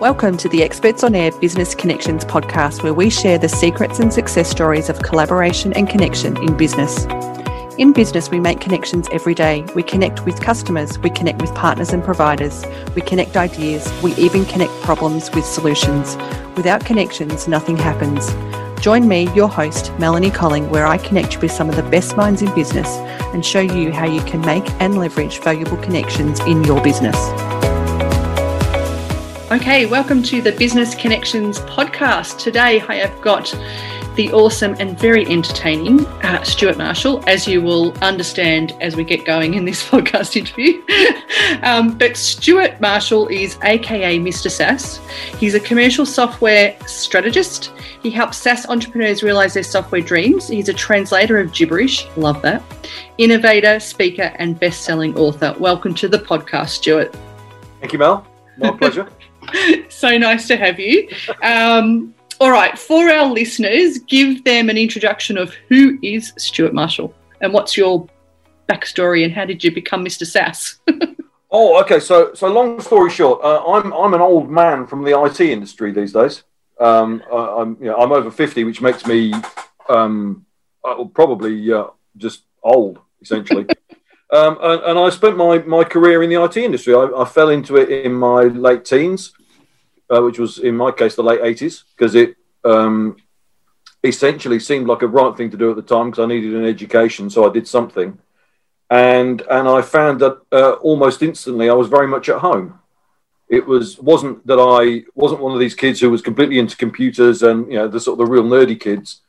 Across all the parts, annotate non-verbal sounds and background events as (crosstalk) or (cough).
Welcome to the Experts on Air Business Connections podcast, where we share the secrets and success stories of collaboration and connection in business. In business, we make connections every day. We connect with customers, we connect with partners and providers, we connect ideas, we even connect problems with solutions. Without connections, nothing happens. Join me, your host, Melanie Colling, where I connect you with some of the best minds in business and show you how you can make and leverage valuable connections in your business. Okay, welcome to the Business Connections podcast. Today I have got the awesome and very entertaining uh, Stewart Marshall, as you will understand as we get going in this (laughs) podcast interview. (laughs) um, but Stewart Marshall is AKA Mr. SaaS. He's a commercial software strategist. He helps SaaS entrepreneurs realize their software dreams. He's a translator of gibberish, love that, innovator, speaker, and best selling author. Welcome to the podcast, Stewart. Thank you, Mel. My pleasure. (laughs) (laughs) so nice to have you. Um, all right, for our listeners, give them an introduction of who is Stewart Marshall and what's your backstory and how did you become Mr. SaaS? (laughs) oh, okay. So, so long story short, uh, I'm I'm an old man from the IT industry these days. Um, I, am you know, I'm over fifty, which makes me um, uh, probably uh, just old essentially. Um, and, and, I spent my, my career in the IT industry. I, I fell into it in my late teens, uh, which was in my case the late 80s, because it um, essentially seemed like a right thing to do at the time because I needed an education. So I did something. And, and I found that uh, almost instantly I was very much at home. It was wasn't that I wasn't one of these kids who was completely into computers and you know the sort of the real nerdy kids.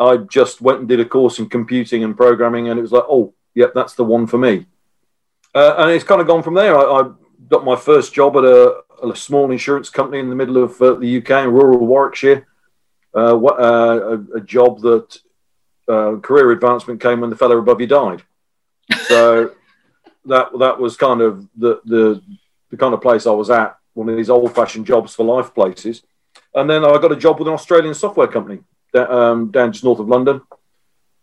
I just went and did a course in computing and programming, and it was like, oh, yep, that's the one for me. Uh, and it's kind of gone from there. I, I got my first job at a, a, small insurance company in the middle of uh, the UK in rural Warwickshire. Uh, uh, a, a, job that uh, career advancement came when the fellow above you died. So (laughs) that that was kind of the, the the kind of place I was at. One of these old fashioned jobs for life places. And then I got a job with an Australian software company that, um, down just north of London.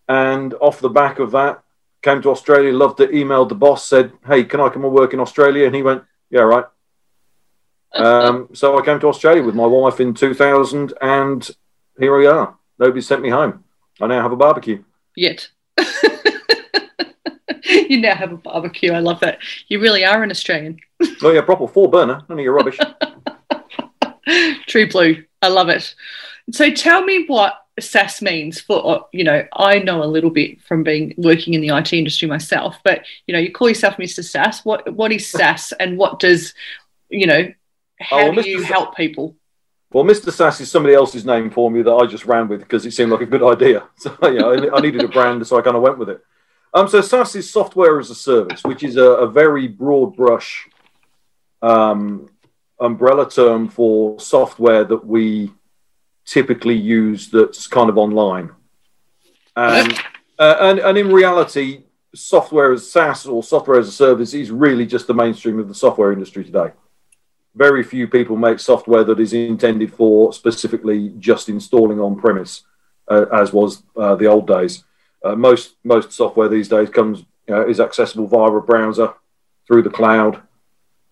And off the back of that, came to Australia, loved it, emailed the boss, said, Hey, can I come and work in Australia? And he went, Yeah, right. um, (laughs) so I came to Australia with my wife in 2000, and here we are. Nobody sent me home. I now have a barbecue. Yet. (laughs) you now have a barbecue. I love that. You really are an Australian. oh, yeah, proper four burner. None of your rubbish. (laughs) True blue. I love it. So tell me what SaaS means for you know I know a little bit from being working in the IT industry myself, but you know you call yourself Mr. SaaS. What what is (laughs) SaaS and what does you know how oh, well, do you help people? Well, Mr. SaaS is somebody else's name for me that I just ran with because it seemed like a good idea. (laughs) So you know, I needed a brand, so I kind of went with it. Um, so SaaS is software as a service, which is a, a very broad brush um, umbrella term for software that we typically use that's kind of online. And, uh, and, and in reality, software as SaaS or software as a service is really just the mainstream of the software industry today. Very few people make software that is intended for specifically just installing on premise, uh, as was uh, the old days. Uh, most most software these days comes is accessible via a browser, through the cloud,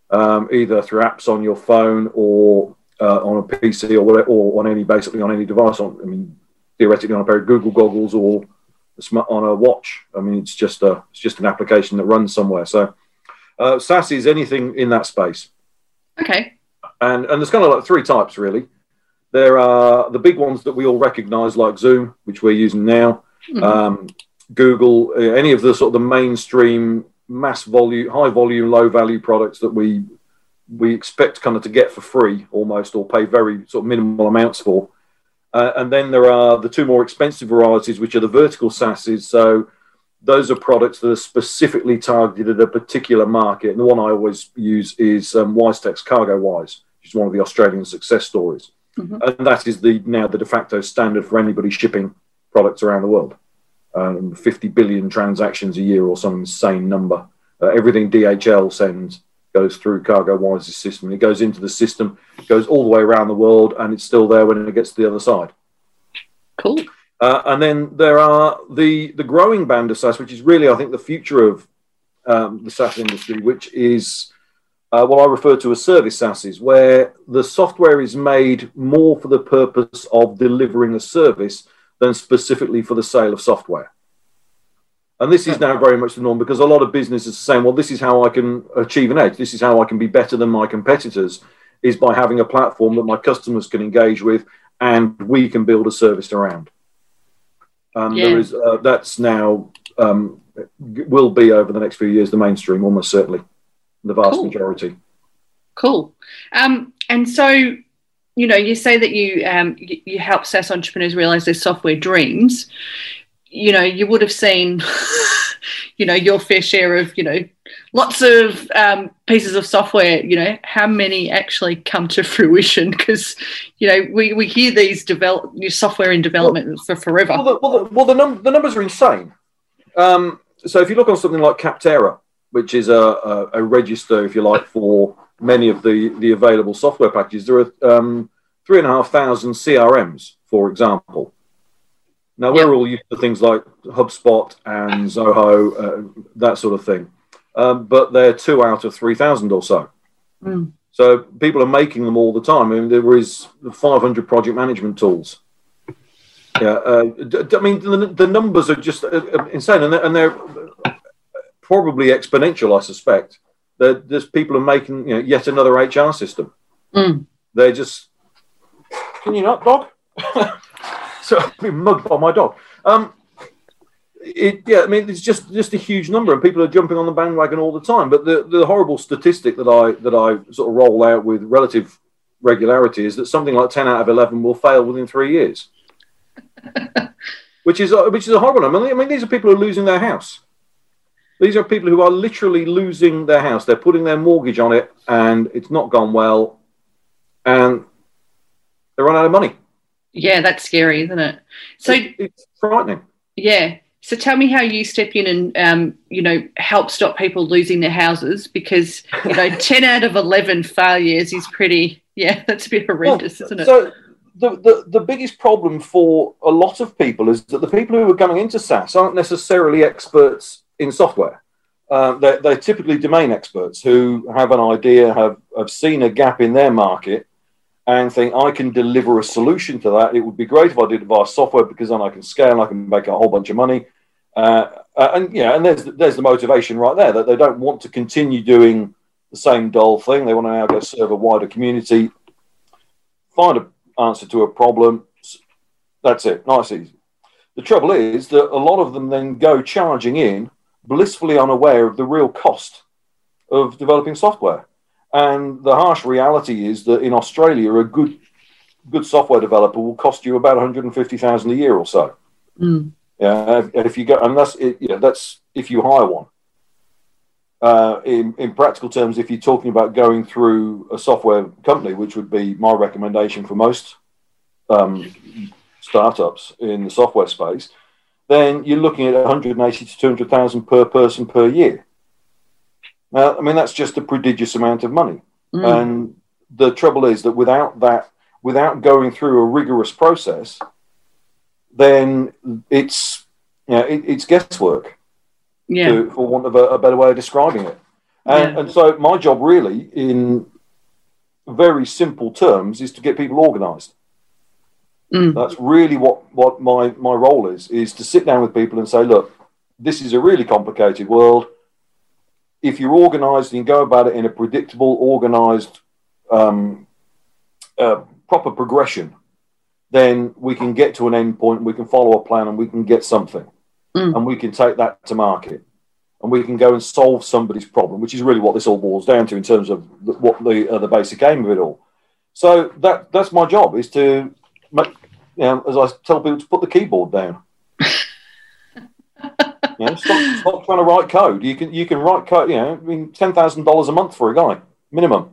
um, either through apps on your phone or uh, on a PC or whatever, or on any basically on any device. On I mean, theoretically on a pair of Google goggles or on a watch. I mean, it's just a it's just an application that runs somewhere. So uh, SaaS is anything in that space. Okay. And and there's kind of like three types really. There are the big ones that we all recognise, like Zoom, which we're using now. Mm-hmm. Um, Google, uh, any of the sort of the mainstream mass volume, high volume, low value products that we we expect kind of to get for free almost or pay very sort of minimal amounts for. Uh, and then there are the two more expensive varieties, which are the vertical SaaSes. So those are products that are specifically targeted at a particular market. And the one I always use is um, WiseTech's CargoWise, which is one of the Australian success stories. Mm-hmm. And that is the now the de facto standard for anybody shipping products around the world. Um, 50 billion transactions a year or some insane number. Uh, everything DHL sends goes through CargoWise's system. It goes into the system, goes all the way around the world, and it's still there when it gets to the other side. Cool. Uh, and then there are the the growing band of SaaS, which is really, I think, the future of um, the SaaS industry, which is uh, what I refer to as service SaaSes, where the software is made more for the purpose of delivering a service than specifically for the sale of software. And this is now very much the norm because a lot of businesses are saying, well, this is how I can achieve an edge. This is how I can be better than my competitors, is by having a platform that my customers can engage with and we can build a service around. And yeah. there is uh, that's now um, will be over the next few years the mainstream, almost certainly, the vast cool. majority. Cool. Um, and so, you know, you say that you um, you, you help SaaS entrepreneurs realize their software dreams you know, you would have seen, (laughs) you know, your fair share of, you know, lots of um, pieces of software, you know, how many actually come to (laughs) fruition? Because, you know, we, we hear these develop new software in development well, for forever. Well, the, well, the, well, the, num- the numbers are insane. Um, so if you look on something like Capterra, which is a, a, a, register, if you like, for many of the, the available software packages, there are um, three and a half thousand CRMs, for example. Now we're all used to things like HubSpot and Zoho, uh, that sort of thing, um, but they're two out of three thousand or so. Mm. So people are making them all the time. I mean, there is 500 project management tools. Yeah, uh, I mean the, the, numbers are just uh, uh, insane, and they're, and they're, probably exponential. I suspect that there's people are making you know, yet another HR system. Mm. They're just. Can you not, dog? (laughs) (laughs) so I've been mugged by my dog. Um, it, yeah, I mean, it's just just a huge number, and people are jumping on the bandwagon all the time. But the, the horrible statistic that I that I sort of roll out with relative regularity is that something like ten out of eleven will fail within three years, (laughs) which is which is a horrible number. I mean, these are people who are losing their house. These are people who are literally losing their house. They're putting their mortgage on it, and it's not gone well, and they run out of money. Yeah, that's scary, isn't it? So it's frightening. Yeah. So tell me how you step in and um, you know help stop people losing their houses because you know (laughs) ten out of eleven failures is pretty yeah (laughs) that's a bit horrendous, well, isn't it? So the, the the biggest problem for a lot of people is that the people who are going into SaaS aren't necessarily experts in software. Uh, they're, they're typically domain experts who have an idea, have have seen a gap in their market, and think I can deliver a solution to that. It would be great if I did it via software because then I can scale and I can make a whole bunch of money. Uh, uh, and yeah, and there's there's the motivation right there that they don't want to continue doing the same dull thing. They want to now go serve a wider community, find an answer to a problem. That's it, nice easy. The trouble is that a lot of them then go charging in, blissfully unaware of the real cost of developing software. And the harsh reality is that in Australia, a good good software developer will cost you about 150,000 a year or so. Mm. Yeah, if, if you go, and that's it, you know, that's if you hire one. Uh, in, in practical terms, if you're talking about going through a software company, which would be my recommendation for most um, startups in the software space, then you're looking at 180 to 200,000 per person per year. Now, I mean, that's just a prodigious amount of money. Mm. And the trouble is that without that, without going through a rigorous process, then it's you know, it, it's guesswork. Yeah. To, for want of a, a, better way of describing it. And, yeah. and so my job really, in very simple terms, is to get people organised. Mm. That's really what, what my, my role is, is to sit down with people and say, look, this is a really complicated world if you're organized and go about it in a predictable, organized, um, uh, proper progression, then we can get to an end point, we can follow a plan, and we can get something. Mm. And we can take that to market. And we can go and solve somebody's problem, which is really what this all boils down to in terms of the, what the, uh, the basic aim of it all. So that that's my job is to make, you know, as I tell people, to put the keyboard down. You know, stop, stop trying to write code. You can you can write code. You know, I mean, ten thousand dollars a month for a guy minimum.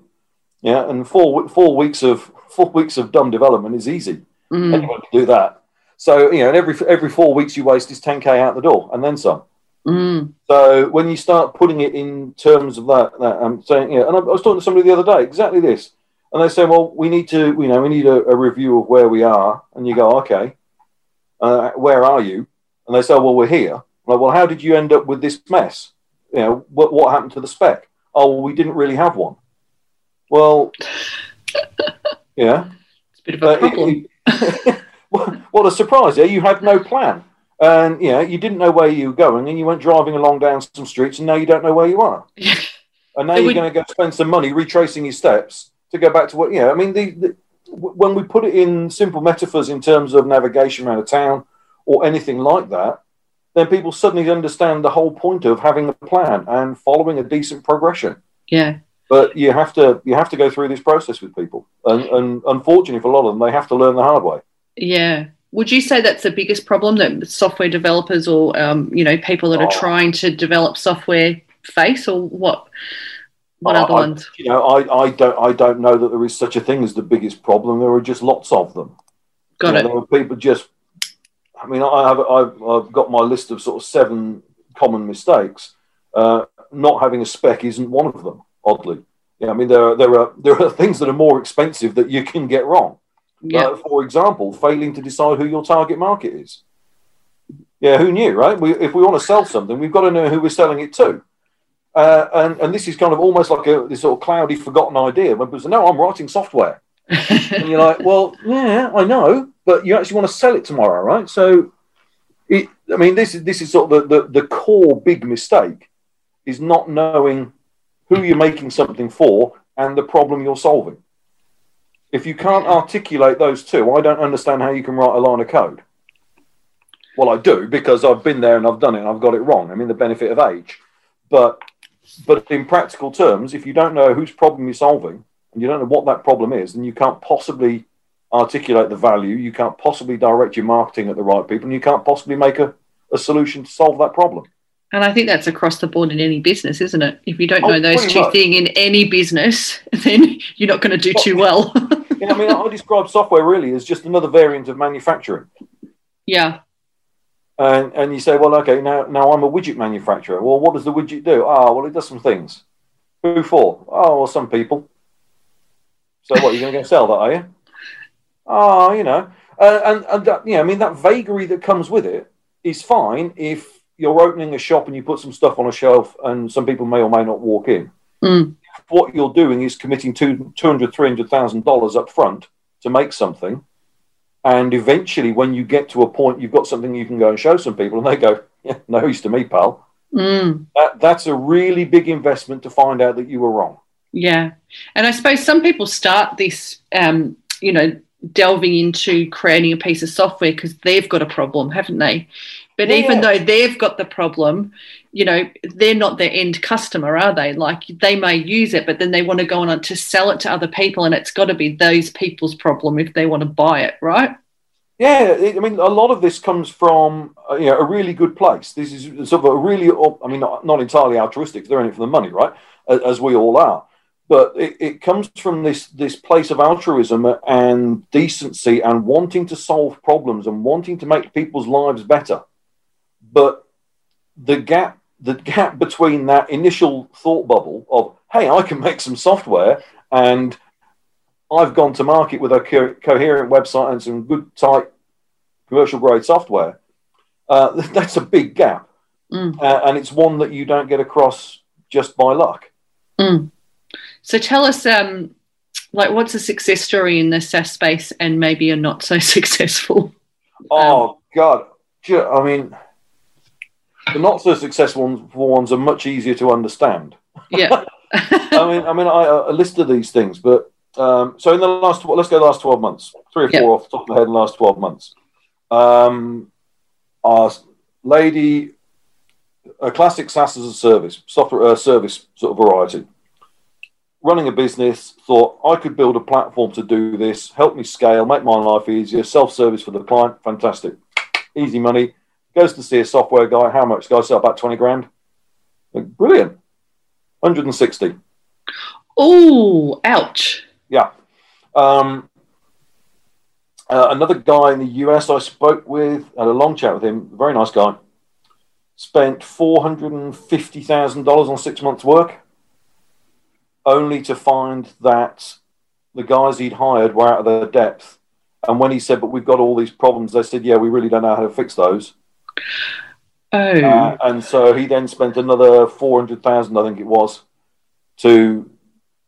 Yeah, and four four weeks of four weeks of dumb development is easy. Mm. Anyone can do that. So you know, and every every four weeks you waste is ten k out the door, and then some. Mm. So when you start putting it in terms of that, that I'm saying, you know, and I, was talking to somebody the other day, exactly this, and they say, well, we need to, you know, we need a, a review of where we are, and you go, okay, uh, where are you? And they say, well, we're here. Like, well, how did you end up with this mess? You know, what, what happened to the spec? Oh, we didn't really have one. Well, (laughs) yeah. It's a bit of a But it- problem. it- (laughs) what a surprise! Yeah, you had no plan, and yeah, you didn't know where you were going, and you went driving along down some streets, and now you don't know where you are, and now It you're going to go spend some money retracing your steps to go back to what. Yeah, I mean, the, the when we put it in simple metaphors in terms of navigation around a town or anything like that, then people suddenly understand the whole point of having a plan and following a decent progression yeah. but you have to you have to go through this process with people and, and unfortunately for a lot of them they have to learn the hard way Yeah. Would you say that's the biggest problem that software developers or um, you know people that are Oh. trying to develop software face, or what? What I- other ones? you know I, I don't i don't know that there is such a thing as the biggest problem there are just lots of them Got You know, it. there are people just i mean i have I've, I've got my list of sort of seven common mistakes uh, not having a spec isn't one of them oddly yeah i mean there are there are there are things that are more expensive that you can get wrong Yeah. Uh, for example, failing to decide who your target market is. Yeah, who knew, right? We, if we want to sell something, we've got to know who we're selling it to. Uh, and, and this is kind of almost like a this sort of cloudy, forgotten idea. When people say, "No, I'm writing software," and you're like, "Well, yeah, I know, but you actually want to sell it tomorrow, right?" So, it, I mean, this is this is sort of the, the the core big mistake is not knowing who you're making something for and the problem you're solving. If you can't articulate those two, I don't understand how you can write a line of code. Well, I do because I've been there and I've done it and I've got it wrong. I mean, the benefit of age, but but in practical terms, if you don't know whose problem you're solving and you don't know what that problem is, then you can't possibly articulate the value. You can't possibly direct your marketing at the right people, and you can't possibly make a, a solution to solve that problem. And I think that's across the board in any business, isn't it? If you don't Oh, know those two things in any business, (laughs) then you're not going to do too well. Know, (laughs) I mean, I describe software really as just another variant of manufacturing. yeah. And, and you say, well, okay, now, now I'm a widget manufacturer. Well, what does the widget do? Ah, well, it does some things. Who for? Oh, well, some people. So what, you're going to go sell that, are you? Oh, you know. Uh, and, and that, you know, I mean, that vagary that comes with it is fine if you're opening a shop and you put some stuff on a shelf and some people may or may not walk in. Mm. What you're doing is committing two, $200,000, $300,000 up front to make something. And eventually, when you get to a point, you've got something you can go and show some people, and they go, "Yeah, no use to me, pal." Mm. That, that's a really big investment to find out that you were wrong. Yeah. And I suppose some people start this, um, you know, delving into creating a piece of software because they've got a problem, haven't they? But Yeah. even though they've got the problem, you know, they're not their end customer, are they? Like they may use it, but then they want to go on to sell it to other people, and it's got to be those people's problem if they want to buy it, right? Yeah, I mean, a lot of this comes from uh, you know a really good place. This is sort of a really, I mean, not, not entirely altruistic. They're in it for the money, right? As, as we all are. But it, it comes from this this place of altruism and decency and wanting to solve problems and wanting to make people's lives better. But the gap the gap between that initial thought bubble of hey, I can make some software and I've gone to market with a co- coherent website and some good tight commercial grade software. Uh, (laughs) that's a big gap, Mm. uh, and it's one that you don't get across just by luck. Mm. So tell us, um, like, what's a success story in the SaaS space, and maybe a not so (laughs) successful? Oh God, I mean, the not so successful ones, are much easier to understand. Yeah. (laughs) I mean, I mean, I, I listed these things, but um, so in the last, let's go last twelve months, three or four Yeah. off the top of my head in the last twelve months. Um, our lady, a classic SaaS as a service, software uh, service sort of variety. Running a business, thought I could build a platform to do this, help me scale, make my life easier, self service for the client, fantastic, easy money. Goes to see a software guy. How much? Guy sell about twenty grand. Brilliant. 160. oh, ouch. Yeah. Um, uh, another guy in the US I spoke with, had a long chat with him, very nice guy, spent $450,000 on six months' work, only to find that the guys he'd hired were out of their depth. And when he said, But we've got all these problems, they said, Yeah, we really don't know how to fix those. Oh, Uh, and so he then spent another 400,000, I think it was, to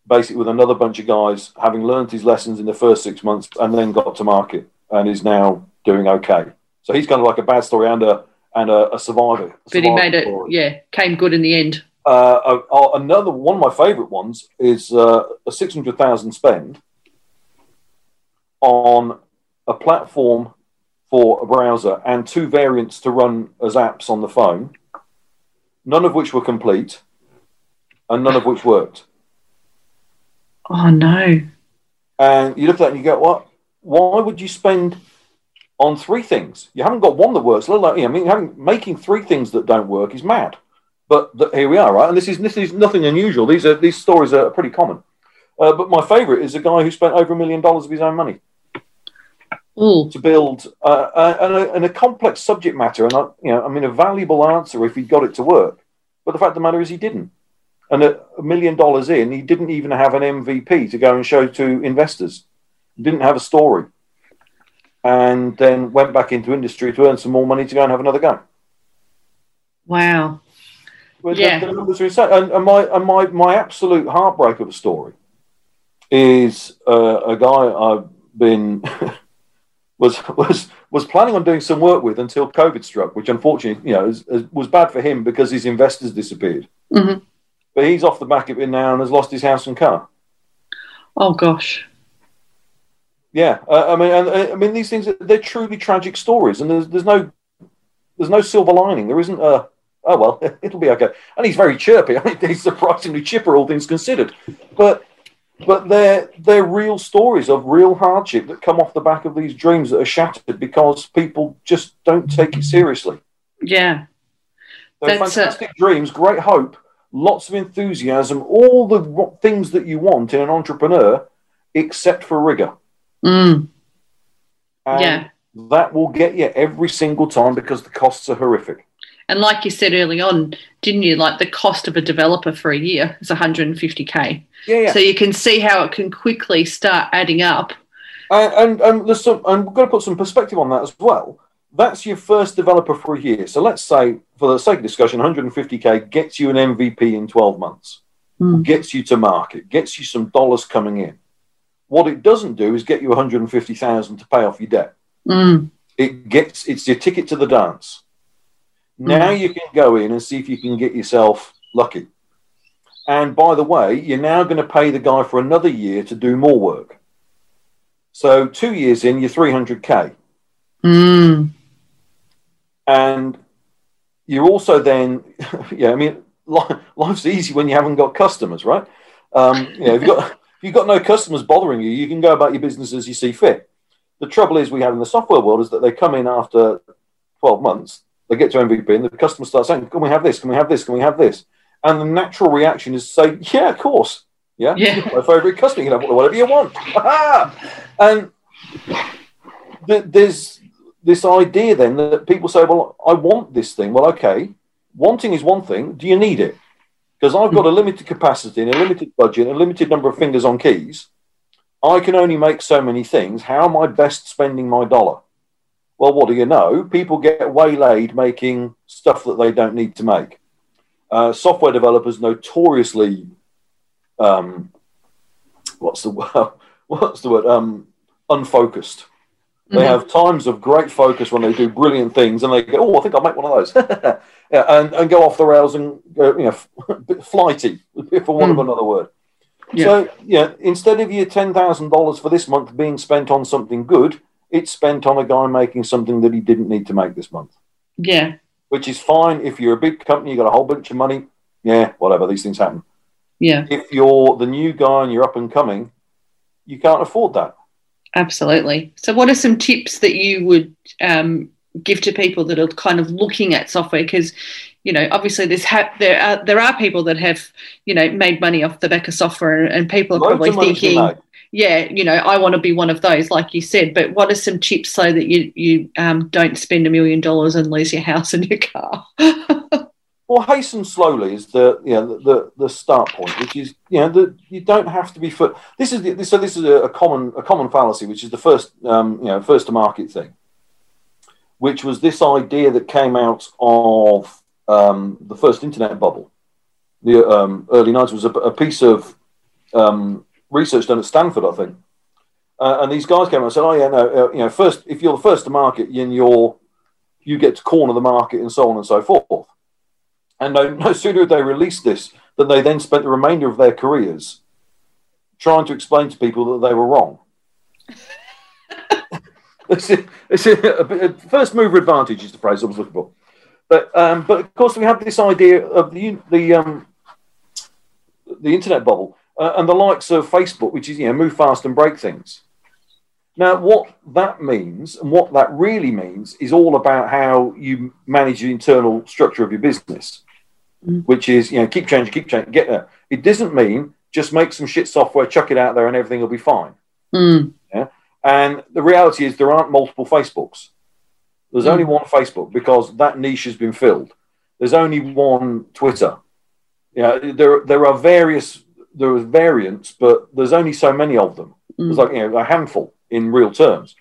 basically with another bunch of guys, having learned his lessons in the first six months, and then got to market and is now doing okay. So he's kind of like a bad story and a and a, a survivor. A but he made it. Story. Yeah, came good in the end. Uh, uh, another one of my favourite ones is uh, a six hundred thousand spend on a platform for a browser and two variants to run as apps on the phone, none of which were complete, and none of which worked. Oh no! And you look at that and you go, "What? Why would you spend on three things? You haven't got one that works. Let alone, I mean, having, making three things that don't work is mad." But here we are, right? And this is this is nothing unusual. These are these stories are pretty common. Uh, but my favourite is a guy who spent over a million dollars of his own money mm. to build uh, a, and a complex subject matter, and a, you know, I mean, a valuable answer if he got it to work. But the fact of the matter is, he didn't. And a, a million dollars in, he didn't even have an MVP to go and show to investors. He didn't have a story, and then went back into industry to earn some more money to go and have another go. Wow. Well, yeah. The, the numbers are insane. And, and, my and my my absolute heartbreak of a story is uh, a guy I've been (laughs) was was was planning on doing some work with until COVID struck, which unfortunately, you know, was, was bad for him because his investors disappeared. Mm-hmm. But he's off the back of it now and has lost his house and car. Oh gosh. Yeah, uh, I mean, and, uh, I mean, these things they're truly tragic stories, and there's there's no there's no silver lining. There isn't a oh well, (laughs) it'll be okay. And he's very chirpy. (laughs) I mean, he's surprisingly chipper, all things considered. But but they're they're real stories of real hardship that come off the back of these dreams that are shattered because people just don't take it seriously. Yeah, they're That's fantastic a... dreams, great hope, lots of enthusiasm, all the things that you want in an entrepreneur, except for rigor. Mm. yeah, that will get you every single time because the costs are horrific. And like you said early on, didn't you? Like the cost of a developer for a year is 150k. Yeah, yeah. So you can see how it can quickly start adding up. And, and, and there's some, and we've got to put some perspective on that as well. That's your first developer for a year. So let's say, for the sake of discussion, 150k gets you an MVP in 12 months, mm. gets you to market, gets you some dollars coming in. What it doesn't do is get you 150,000 to pay off your debt. Mm. It gets it's your ticket to the dance. Now mm. you can go in and see if you can get yourself lucky. And by the way, you're now going to pay the guy for another year to do more work. So two years in, you're 300k. Mm. And you're also then, (laughs) yeah, I mean, life's easy when you haven't got customers, right? Um, you know, if you've got, if you've got no customers bothering you, you can go about your business as you see fit. The trouble is we have in the software world is that they come in after 12 months, they get to MVP and the customer starts saying, Can we have this? Can we have this? Can we have this? And the natural reaction is to say, Yeah, of course. Yeah. yeah. My favorite customer, you can have whatever you want. (laughs) and th- there's this idea then that people say, Well, I want this thing. Well, okay. Wanting is one thing. Do you need it? Because I've got a limited capacity and a limited budget and a limited number of fingers on keys. I can only make so many things. How am I best spending my dollar? Well, what do you know? People get waylaid making stuff that they don't need to make. Uh, software developers notoriously, um, what's the (laughs) word? What's the word? Um, unfocused. They mm-hmm. have times of great focus when they do brilliant things, and they go, "Oh, I think I'll make one of those," (laughs) yeah, and, and go off the rails and go, you know, (laughs) flighty, for want mm. of another word. Yeah. So, yeah, instead of your ten thousand dollars for this month being spent on something good, it's spent on a guy making something that he didn't need to make this month. Yeah. Which is fine if you're a big company, you've got a whole bunch of money. Yeah, whatever, these things happen. Yeah. If you're the new guy and you're up and coming, you can't afford that. Absolutely. So, what are some tips that you would um, give to people that are kind of looking at software? Because, you know, obviously there's ha- there are there are people that have you know made money off the back of software, and people are Loads probably thinking, yeah, you know, I want to be one of those, like you said. But what are some tips so that you you um, don't spend a million dollars and lose your house and your car? (laughs) well, hasten slowly is the you know, the, the, the start point, which is you know that you don't have to be for this is the, so this is a, a, common a common fallacy, which is the first um, you know first to market thing, which was this idea that came out of um, the first internet bubble, the um, early nineties was a, a piece of um, research done at Stanford, I think. Uh, and these guys came and said, "Oh yeah, no, uh, you know, first if you're the first to market, then you're you get to corner the market and so on and so forth." And no, no sooner had they released this than they then spent the remainder of their careers trying to explain to people that they were wrong. (laughs) it's a, it's a, a, first mover advantage is the phrase I was looking for. But um, but of course we have this idea of the the um, the internet bubble uh, and the likes of Facebook, which is you know move fast and break things. Now, what that means and what that really means is all about how you manage the internal structure of your business, mm. which is, you know, keep changing, keep changing, get there. It doesn't mean just make some shit software, chuck it out there, and everything will be fine. Mm. Yeah. And the reality is, there aren't multiple Facebooks. There's mm. only one Facebook because that niche has been filled. There's only one Twitter. Yeah, there there are various there are variants, but there's only so many of them. Mm. There's like you know a handful in real terms.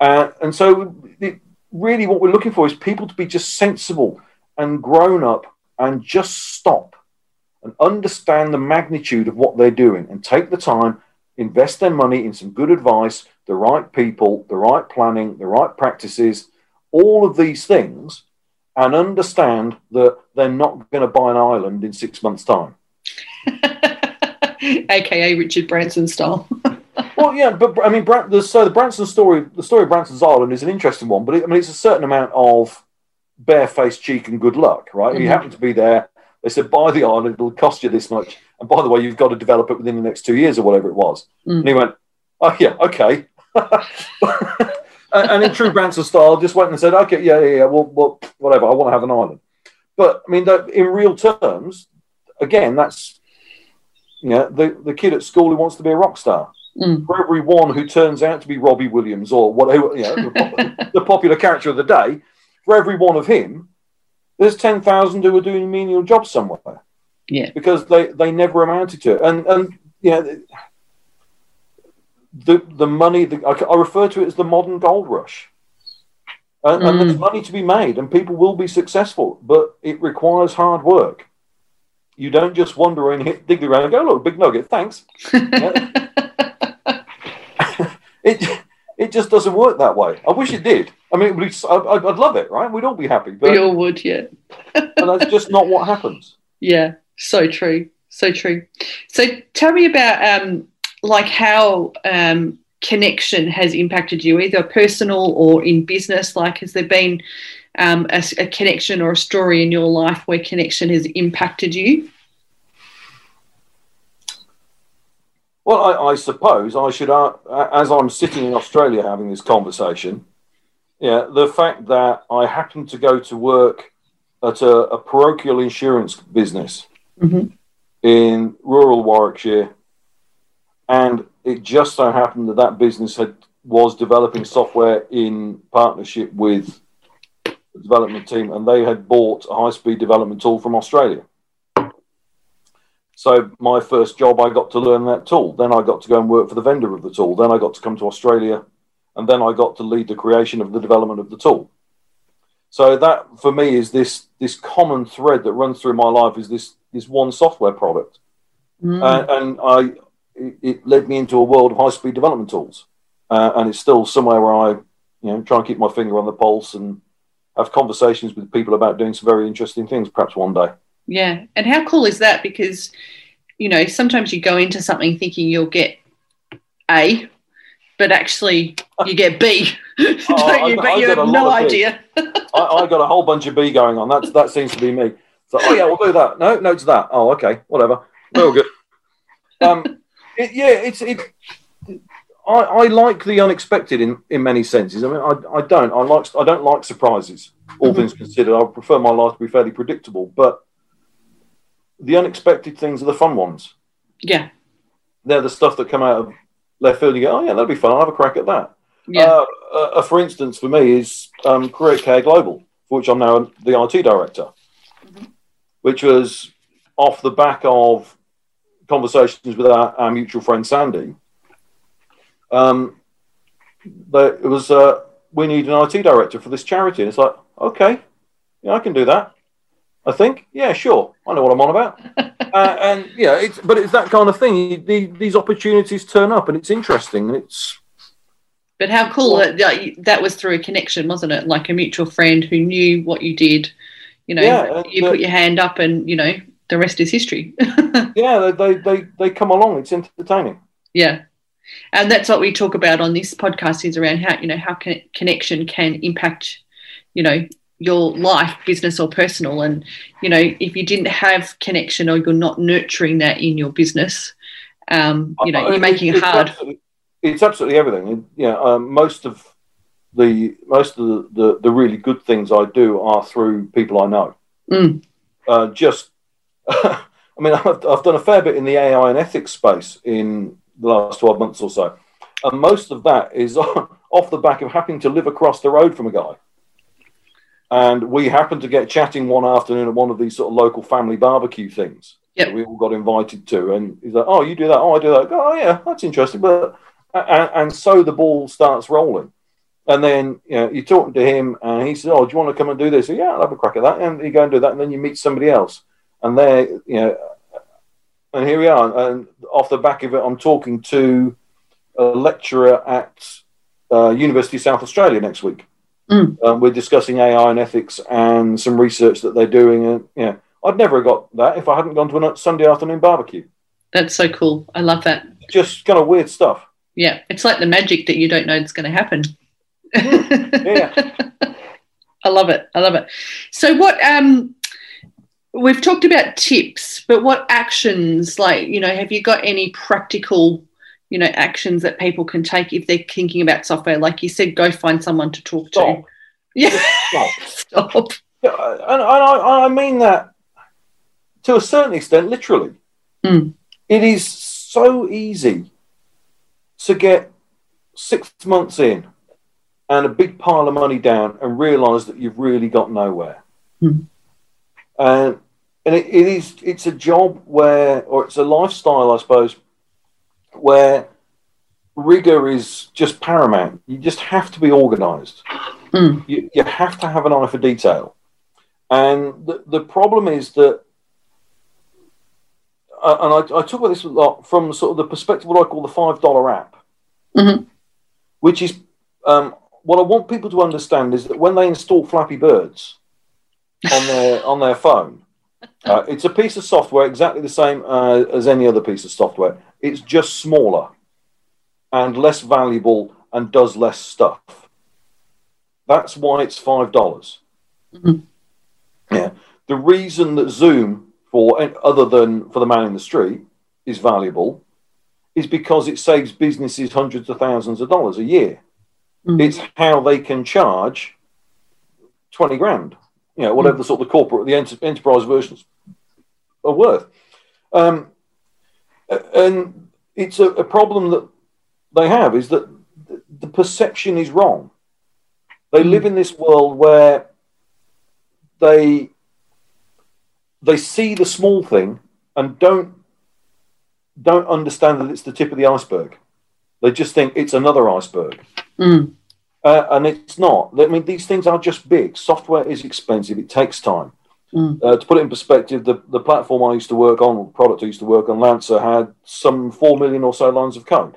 Uh, and so, it, really, what we're looking for is people to be just sensible and grown up and just stop and understand the magnitude of what they're doing and take the time, invest their money in some good advice, the right people, the right planning, the right practices, all of these things, and understand that they're not going to buy an island in six months' time. (laughs) AKA Richard Branson style. (laughs) well, yeah, but I mean, the, so the Branson story, the story of Branson's Island is an interesting one, but it, I mean, it's a certain amount of barefaced cheek and good luck, right? Mm-hmm. You happen to be there. They said, buy the island, it'll cost you this much. And by the way, you've got to develop it within the next two years or whatever it was. Mm. And he went, oh, yeah, okay. (laughs) and, in true Branson style, just went and said, okay, yeah, yeah, yeah, well, well whatever, I want to have an island. But I mean, in real terms, again, that's you know, the, the kid at school who wants to be a rock star. Mm. For every one who turns out to be Robbie Williams or whatever, you know, the, (laughs) the, popular character of the day, for every one of him, there's 10,000 who are doing menial jobs somewhere. Yeah. Because they, they never amounted to it. And, and you know, the, the money, the, I, I refer to it as the modern gold rush. And, mm. and, there's mm. money to be made, and people will be successful, but it requires hard work. You don't just wander and hit, dig around and go, look, big nugget, thanks. (laughs) (laughs) it it just doesn't work that way. I wish it did. I mean, be, I'd, I'd, love it, right? We'd all be happy. But, we all would, yeah. (laughs) and that's just not what happens. Yeah, so true, so true. So tell me about um, like how um, connection has impacted you, either personal or in business. Like, has there been um, a, a connection or a story in your life where connection has impacted you? Well, I, I, suppose I should, uh, as I'm sitting in Australia having this conversation, yeah, the fact that I happen to go to work at a, a parochial insurance business mm-hmm. in rural Warwickshire, and it just so happened that that business had was developing software in partnership with the development team, and they had bought a high-speed development tool from Australia. So my first job, I got to learn that tool. Then I got to go and work for the vendor of the tool. Then I got to come to Australia, and then I got to lead the creation of the development of the tool. So that for me is this this common thread that runs through my life is this this one software product, mm. uh, and I it, it, led me into a world of high speed development tools, uh, and it's still somewhere where I you know try and keep my finger on the pulse and have conversations with people about doing some very interesting things. Perhaps one day. Yeah. And how cool is that? Because, you know, sometimes you go into something thinking you'll get A, but actually you get B. (laughs) oh, you? but you have no idea. I, I, got a whole bunch of B going on. That's that seems to be me. So, oh yeah, we'll do that. No, no to that. Oh, okay, whatever. We're good. (laughs) Um, it, yeah, it's it. I, I like the unexpected in, in many senses. I mean, I, I don't. I like I don't like surprises. All mm-hmm. things considered, I prefer my life to be fairly predictable. But the unexpected things are the fun ones. Yeah. They're the stuff that come out of left field. And you go, oh, yeah, that'll be fun. I'll have a crack at that. Yeah. Uh, uh, for instance, for me, is um, Create Care Global, for which I'm now the IT director, mm-hmm. which was off the back of conversations with our, our mutual friend Sandy. Um, but it was, uh, we need an IT director for this charity. And it's like, okay, yeah, I can do that. I think, yeah, sure, I know what I'm on about. (laughs) uh, and yeah, it's but it's that kind of thing. You, the, these opportunities turn up, and it's interesting, and it's. But how cool that that that was through a connection, wasn't it? Like a mutual friend who knew what you did. You know, Yeah, you put your hand up, and you know the rest is history. (laughs) yeah, they, they they they come along. It's entertaining. Yeah. And that's what we talk about on this podcast is around how, you know, how con- connection can impact, you know, your life, business or personal. And, you know, if you didn't have connection or you're not nurturing that in your business, um, you know, you're making it hard. Absolutely, it's absolutely everything. It- Yeah, um, most of the most of the, the, the really good things I do are through people I know. Mm. Uh, just, (laughs) I mean, (laughs) I've, I've done a fair bit in the AI and ethics space in the last twelve months or so, and most of that is (laughs) off the back of happening to live across the road from a guy. And we happened to get chatting one afternoon at one of these sort of local family barbecue things Yep. we all got invited to. And he's like, "Oh, you do that? Oh, I do that." Oh, yeah, that's interesting. But and, and so the ball starts rolling. And then you know you're talking to him, and he says, "Oh, do you want to come and do this?" So, yeah, I'll have a crack at that. And you go and do that, and then you meet somebody else, and there, you know, and here we are. And off the back of it, I'm talking to a lecturer at uh, University of South Australia next week. Mm. Um, we're discussing AI and ethics and some research that they're doing. And yeah, I'd never have got that if I hadn't gone to a Sunday afternoon barbecue. That's so cool. I love that. Just kind of weird stuff. Yeah. It's like the magic that you don't know is going to happen. Yeah. (laughs) I love it. I love it. So what um we've talked about tips, but what actions like, you know, have you got any practical, you know, actions that people can take if they're thinking about software? Like you said, go find someone to talk Stop. to. (laughs) Yeah. Stop. Stop. And, and I, I mean that to a certain extent, literally. Mm. It is so easy to get six months in and a big pile of money down and realise that you've really got nowhere. Mm. And and it, it is it's a job where or it's a lifestyle, I suppose, where rigor is just paramount. You just have to be organised Mm. you, you have to have an eye for detail. And the, the problem is that, uh, and I, I talk about this a lot from sort of the perspective of what I call the $5 app, Mhm. which is um, what I want people to understand is that when they install Flappy Birds on their, on their phone, uh, it's a piece of software exactly the same uh, as any other piece of software. It's just smaller and less valuable and does less stuff. That's why it's five dollars. Mhm. Yeah. The reason that Zoom, for other than for the man in the street, is valuable, is because it saves businesses hundreds of thousands of dollars a year. Mm. It's how they can charge twenty grand. You know, whatever the sort of the corporate, the enter- enterprise versions are worth. Um, and it's a, a problem that they have is that the perception is wrong. They Mm. live in this world where they they see the small thing and don't don't understand that it's the tip of the iceberg. They just think it's another iceberg, Mm. Uh, and it's not. I mean, these things are just big. Software is expensive. It takes time. Mm. Uh, to put it in perspective, the, the platform I used to work on, product I used to work on, LANSA, had some four million or so lines of code,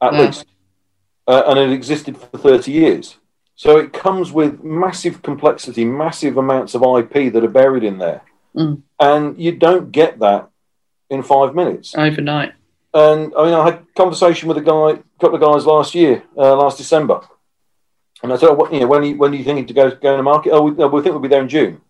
at Wow. least, uh, and it existed for thirty years. So it comes with massive complexity, massive amounts of IP that are buried in there, Mm. and you don't get that in five minutes. Overnight. And I mean, I had a conversation with a guy, couple of guys last year, uh, last December, and I said, oh, what, you know, when are you, when are you thinking to go go the market? Oh, we, no, we think we'll be there in June.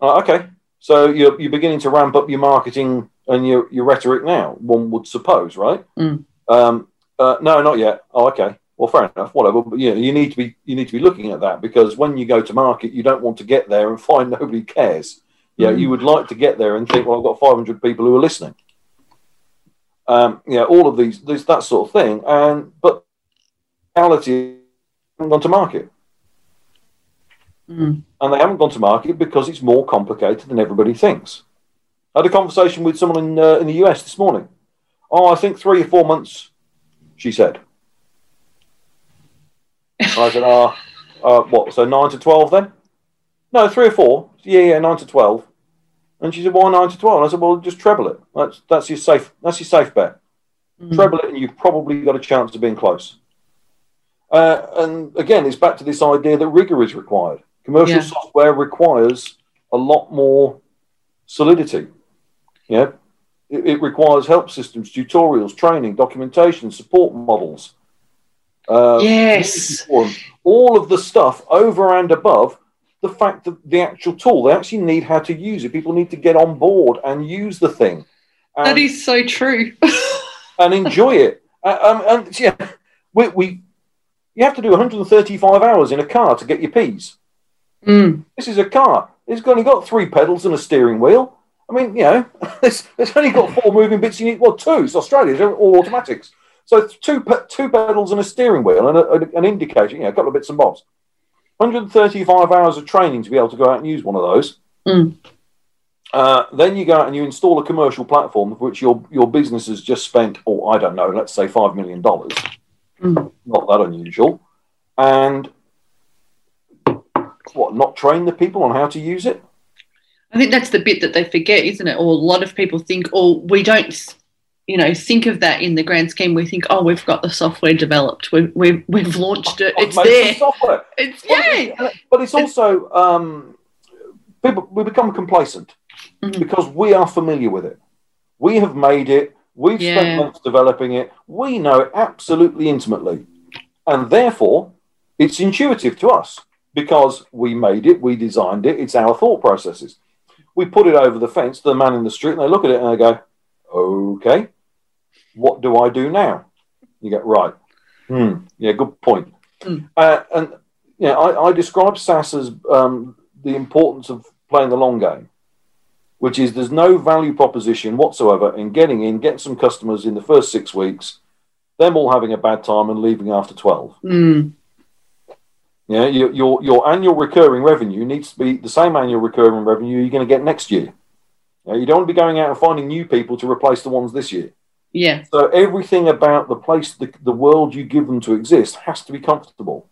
Uh, okay, so you're you're beginning to ramp up your marketing and your your rhetoric now. One would suppose, right? Mm. Um, uh, no, not yet. Oh, okay. Well, fair enough. Whatever. But yeah, you need to be you need to be looking at that because when you go to market, you don't want to get there and find (laughs) nobody cares. Yeah, Mm. you would like to get there and think, well, I've got 500 people who are listening. Um, yeah, all of these, this, that sort of thing. And but reality haven't gone to market, Mm. and they haven't gone to market because it's more complicated than everybody thinks. I had a conversation with someone in uh, in the US this morning. Oh, I think three or four months, she said. I said, (laughs) ah, uh, what? So nine to twelve then? No, three or four. Yeah, yeah, nine to twelve. And she said, "Why nine to 12? I said, "Well, just treble it. That's that's your safe. That's your safe bet. Mm. Treble it, and you've probably got a chance of being close." Uh, and again, it's back to this idea that rigor is required. Commercial Yeah. software requires a lot more solidity. Yeah, it, it requires help systems, tutorials, training, documentation, support models. Uh, Yes. all of the stuff over and above the fact that the actual tool, they actually need how to use it. People need to get on board and use the thing. And, That is so true. (laughs) and enjoy it. Uh, um, and yeah, we, we you have to do 135 hours in a car to get your P's. Mm. This is a car. It's only got three pedals and a steering wheel. I mean, you know, (laughs) it's, it's only got four moving bits. You need well, two. It's Australia. They're all automatics. So two two pedals and a steering wheel and a, an indicator. You know, a couple of bits and bobs. 135 hours of training to be able to go out and use one of those. Mm. Uh, then you go out and you install a commercial platform of which your your business has just spent, oh, I don't know, let's say five million dollars. Mm. Not that unusual. And what? Not train the people on how to use it? I think that's the bit that they forget, isn't it? Or a lot of people think, oh, we don't, you know, think of that in the grand scheme. We think, oh, we've got the software developed, we've we've, we've launched it, it's there, software. it's yay. But it's also um, people we become complacent Mhm. because we are familiar with it. We have made it. We've Yeah. spent months developing it. We know it absolutely intimately, and therefore it's intuitive to us because we made it, we designed it. It's our thought processes. We put it over the fence to the man in the street, and they look at it and they go, "Okay, what do I do now?" You get right. Hmm. Yeah, good point. Hmm. Uh, and yeah, I, I describe SaaS as um, the importance of playing the long game, which is there's no value proposition whatsoever in getting in, getting some customers in the first six weeks, them all having a bad time and leaving after 12. Mm. Yeah, your, your, your annual recurring revenue needs to be the same annual recurring revenue you're going to get next year. Yeah, you don't want to be going out and finding new people to replace the ones this year. Yeah, So everything about the place, the, the world you give them to exist has to be comfortable.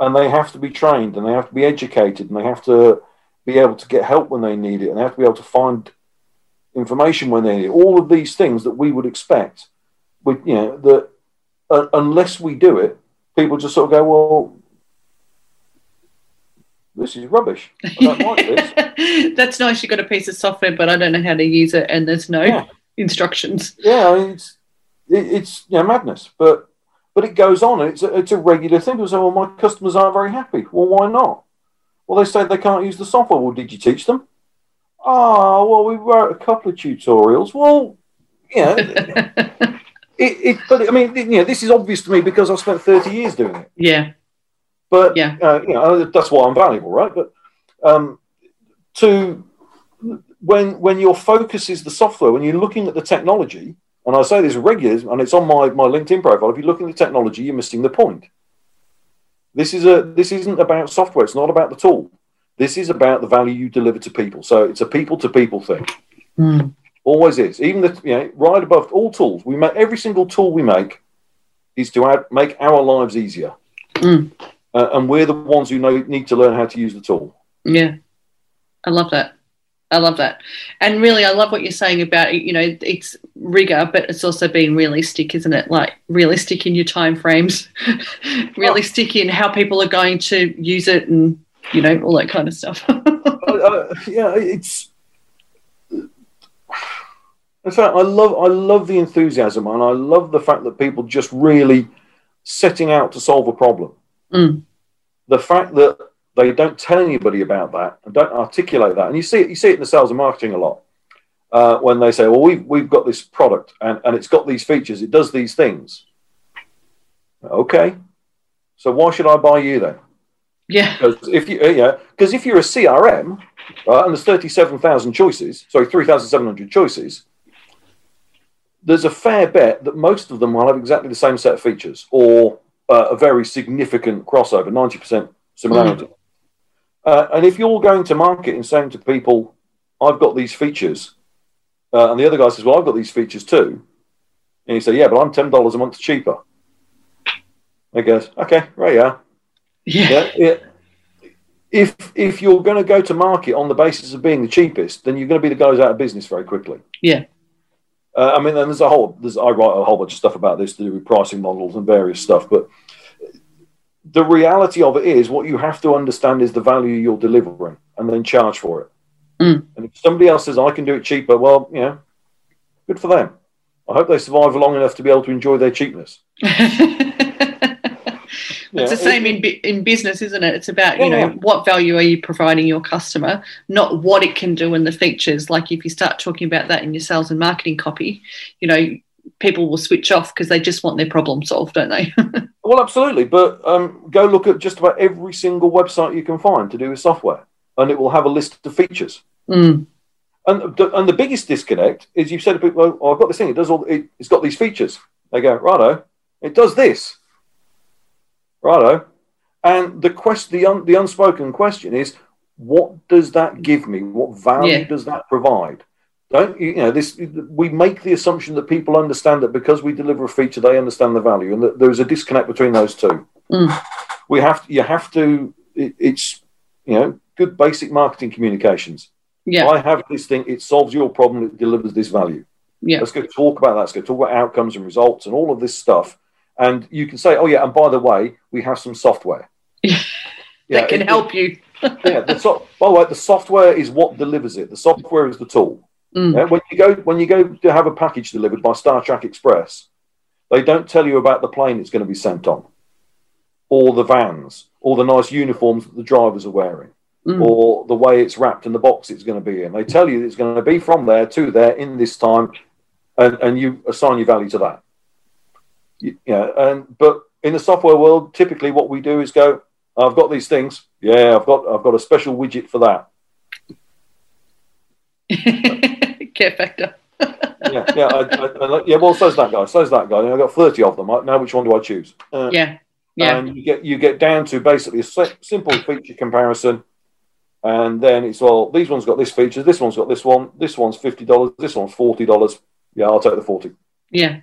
And they have to be trained and they have to be educated and they have to be able to get help when they need it and they have to be able to find information when they need it. All of these things that we would expect, we, you know, that uh, unless we do it, people just sort of go, well, this is rubbish. I don't like this. (laughs) that's nice. You've got a piece of software, but I don't know how to use it, and there's no Yeah. Instructions. Yeah, I mean, it's it, it's you know, madness, but but it goes on. It's a, it's a regular thing. People say, "Well, my customers aren't very happy." Well, why not? Well, they say they can't use the software. Well, did you teach them? Oh, well, we wrote a couple of tutorials. Well, you (laughs) know, it, it. But I mean, you know, this is obvious to me because I've spent thirty years doing it. yeah, But Yeah. uh, you know, that's why I'm valuable, right? But um, to when when your focus is the software, when you're looking at the technology, and I say this regularly, and it's on my, my LinkedIn profile. If you're looking at the technology, you're missing the point. This is a this isn't about software. It's not about the tool. This is about the value you deliver to people. So it's a people to people thing. Mm. Always is. Even the you know right above all tools, we make every single tool we make is to add, make our lives easier, Mm. uh, and we're the ones who know, need to learn how to use the tool. yeah. I love that. I love that. And really, I love what you're saying about you know it's rigor, but it's also being realistic, isn't it? Like realistic in your time frames, (laughs) realistic in how people are going to use it, and you know all that kind of stuff. (laughs) uh, uh, yeah, it's. In fact, I love I love the enthusiasm, and I love the fact that people just really setting out to solve a problem. Mm. The fact that they don't tell anybody about that and don't articulate that, and you see it, you see it in the sales and marketing a lot uh, when they say, "Well, we've we've got this product and, and it's got these features, it does these things." Okay, so why should I buy you then? yeah, Because if you, yeah, because if you're a CRM, right, and there's thirty-seven thousand choices, sorry, three thousand seven hundred choices, there's a fair bet that most of them will have exactly the same set of features or uh, a very significant crossover, ninety percent similarity. Uh, and if you're going to market and saying to people, "I've got these features," uh, and the other guy says, "Well, I've got these features too," and you say, "Yeah, but I'm ten dollars a month cheaper," he goes, "Okay, right, yeah." yeah, yeah, if if you're going to go to market on the basis of being the cheapest, then you're going to be the guys out of business very quickly. Yeah. Uh, I mean, and there's a whole. There's I write a whole bunch of stuff about this to do with pricing models and various stuff, but the reality of it is, what you have to understand is the value you're delivering, and then charge for it. Mm. And if somebody else says I can do it cheaper, well, you know, good for them. I hope they survive long enough to be able to enjoy their cheapness. (laughs) It's the same in in business, isn't it? It's about you Yeah, know yeah. what value are you providing your customer, not what it can do and the features. Like if you start talking about that in your sales and marketing copy, you know people will switch off because they just want their problem solved, don't they? (laughs) Well, absolutely. But um, go look at just about every single website you can find to do with software, and it will have a list of features. mm, And the, and the biggest disconnect is you've said to people, "Oh, I've got this thing. It does all. It, it's got these features." They go, "Righto, it does this." Righto, and the quest, the un, the unspoken question is, what does that give me? What value Yeah. does that provide? Don't you, know this? We make the assumption that people understand that because we deliver a feature, they understand the value, and that there is a disconnect between those two. mm, We have to, you have to. It, it's you know good basic marketing communications. yeah, I have this thing, it solves your problem, it delivers this value. yeah, Let's go talk about that. Let's go talk about outcomes and results and all of this stuff. And you can say, oh, yeah, and by the way, we have some software. (laughs) Yeah. that can it- help you. yeah, the so- by the way, the software is what delivers it. The software is the tool. Mm, Yeah, when you go when you go to have a package delivered by StarTrack Express, they don't tell you about the plane it's going to be sent on, or the vans, or the nice uniforms that the drivers are wearing. mm, or the way it's wrapped and the box it's going to be in. They tell you it's going to be from there to there in this time, and, and you assign your value to that. You, yeah, and but in the software world, typically what we do is go, "I've got these things. Yeah, I've got I've got a special widget for that. (laughs) (laughs) care factor. Yeah, yeah, I, I, I, yeah. Well, so's that guy. So's that guy. I've got thirty of them. Now, which one do I choose? Uh, Yeah, yeah, And you get you get down to basically a simple feature comparison, and then it's all these ones got this feature, this one's got this one, this one's fifty dollars, this one's forty dollars. Yeah, I'll take the forty. yeah,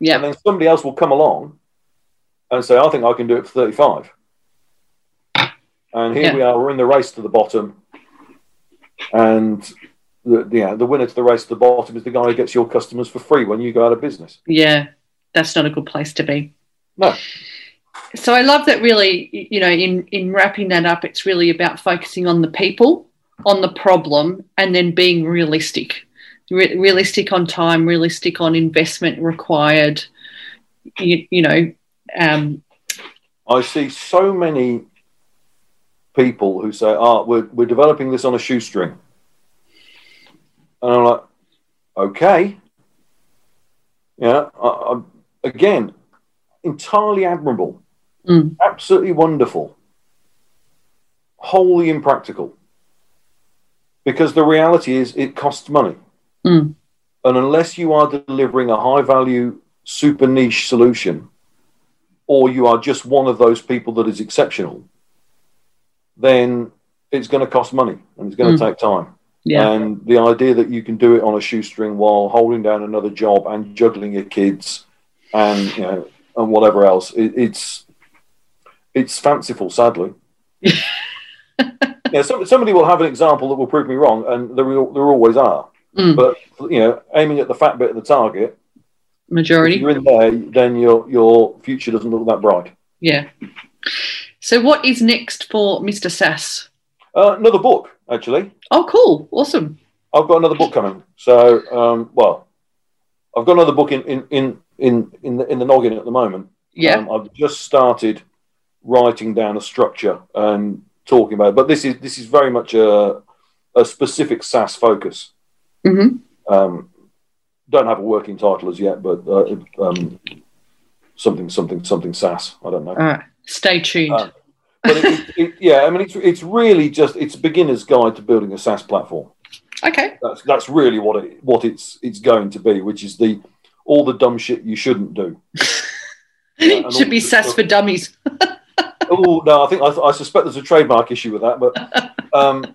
yeah. And then somebody else will come along and say, I think I can do it for thirty-five. And here Yeah. we are. We're in the race to the bottom, and the, the, yeah, the winner to the race to the bottom is the guy who gets your customers for free when you go out of business. Yeah, that's not a good place to be. No. So I love that really, you know, in, in wrapping that up, it's really about focusing on the people, on the problem, and then being realistic. Re- realistic on time, realistic on investment required. You, you know, um, I see so many people who say, "Ah, we're we're developing this on a shoestring," and I'm like, "Okay, yeah." I, I, again, entirely admirable, Mm. absolutely wonderful, wholly impractical, because the reality is it costs money, Mm. and unless you are delivering a high value, super niche solution or you are just one of those people that is exceptional, then it's going to cost money and it's going to Mm. take time. Yeah, And the idea that you can do it on a shoestring while holding down another job and juggling your kids and you know and whatever else, it, it's it's fanciful, sadly. (laughs) yeah, some, somebody will have an example that will prove me wrong, and there, there always are. Mm. But you know, aiming at the fat bit of the target, if majority. you're in there, then your your future doesn't look that bright. Yeah. So what is next for Mr. SaaS? Uh, another book, actually. Oh, cool. Awesome. I've got another book coming. So, um, well, I've got another book in in in in in the, in the noggin at the moment. Yeah. Um, I've just started writing down a structure and talking about it, but this is this is very much a a specific SaaS focus. hmm Um, don't have a working title as yet, but uh, um, something something something SaaS. I don't know. All right. Stay tuned. Uh, but it, it, it, yeah, I mean, it's it's really just it's a beginner's guide to building a SaaS platform. okay. That's that's really what it what it's it's going to be, which is the all the dumb shit you shouldn't do. (laughs) and Should be SaaS for dummies. (laughs) Oh no, I think I, I suspect there's a trademark issue with that, but um,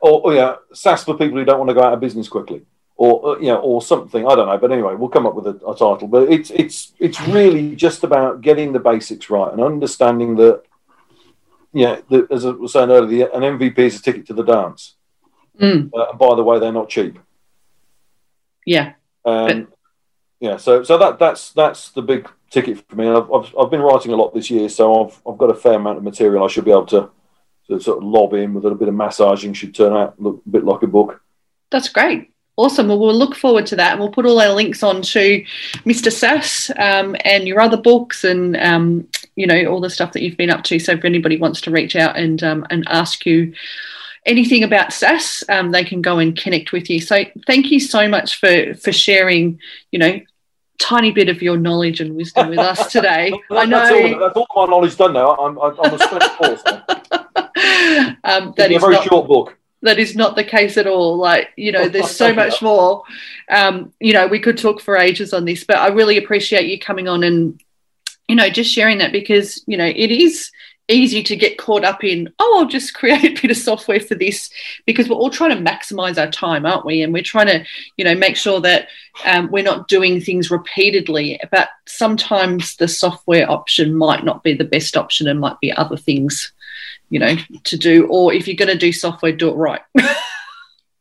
or, or yeah, SaaS for people who don't want to go out of business quickly, or uh, you know, or something. I don't know, but anyway, we'll come up with a, a title. But it's it's it's really just about getting the basics right and understanding that yeah, the, as I was saying earlier, the, an MVP is a ticket to the dance. Mm, Uh, and by the way, they're not cheap. yeah. Um, yeah, so so that that's that's the big ticket for me. I've, I've I've been writing a lot this year, so I've I've got a fair amount of material. I should be able to, to sort of lob in with a bit of massaging. Should turn out look a bit like a book. That's great. Awesome. Well, we'll look forward to that, and we'll put all our links on to Mr. SaaS um, and your other books, and um, you know all the stuff that you've been up to. So if anybody wants to reach out and um, and ask you anything about SaaS, um, they can go and connect with you. So thank you so much for for sharing. You know. Tiny bit of your knowledge and wisdom with us (laughs) today. I That's know all, that's all my knowledge done now. I'm I'm, a special force. (laughs) um, It's a very not, short book. that is not the case at all. Like, you know, (laughs) there's so much more. Um, you know, we could talk for ages on this, but I really appreciate you coming on and, you know, just sharing that because, you know, it is easy to get caught up in, oh, I'll just (laughs) create a bit of software for this because we're all trying to maximize our time, aren't we? And we're trying to, you know, make sure that um, we're not doing things repeatedly. But sometimes the software option might not be the best option and might be other things, you know, to do. Or if you're going to do software, do it right. (laughs)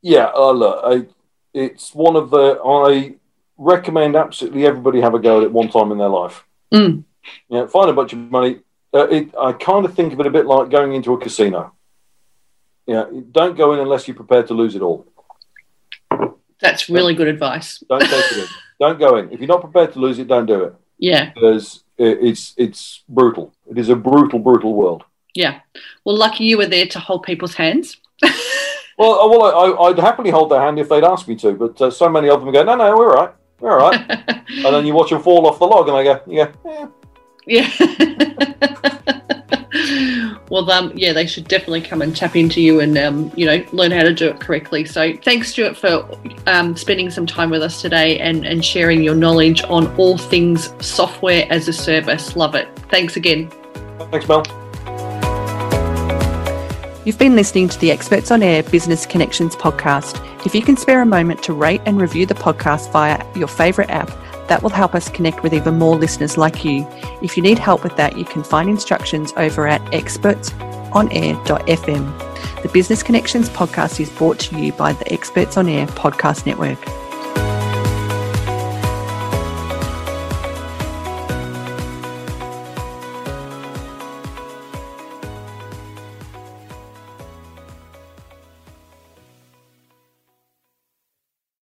Yeah, uh, look, I, it's one of the I recommend absolutely everybody have a go at it one time in their life. Mm. Yeah, find a bunch of money. Uh, it, I kind of think of it a bit like going into a casino. Yeah, don't go in unless you're prepared to lose it all. That's really good advice. Don't take it in. Don't go in if you're not prepared to lose it. Don't do it Yeah, because it's it's brutal. It is a brutal, brutal world. yeah. Well, lucky you were there to hold people's hands. (laughs) Well, uh, well, I, I'd happily hold their hand if they'd ask me to, but uh, so many of them go, "No, no, we're all right, we're all right," (laughs) and then you watch them fall off the log, and they go, "Yeah, eh, yeah. (laughs) well, um, yeah, they should definitely come and tap into you and um, you know learn how to do it correctly. So, thanks, Stewart, for um, spending some time with us today and and sharing your knowledge on all things software as a service. Love it. Thanks again. thanks, Mel." You've been listening to the Experts on Air Business Connections podcast. If you can spare a moment to rate and review the podcast via your favourite app, that will help us connect with even more listeners like you. If you need help with that, you can find instructions over at expertsonair.fm. The Business Connections podcast is brought to you by the Experts on Air Podcast Network.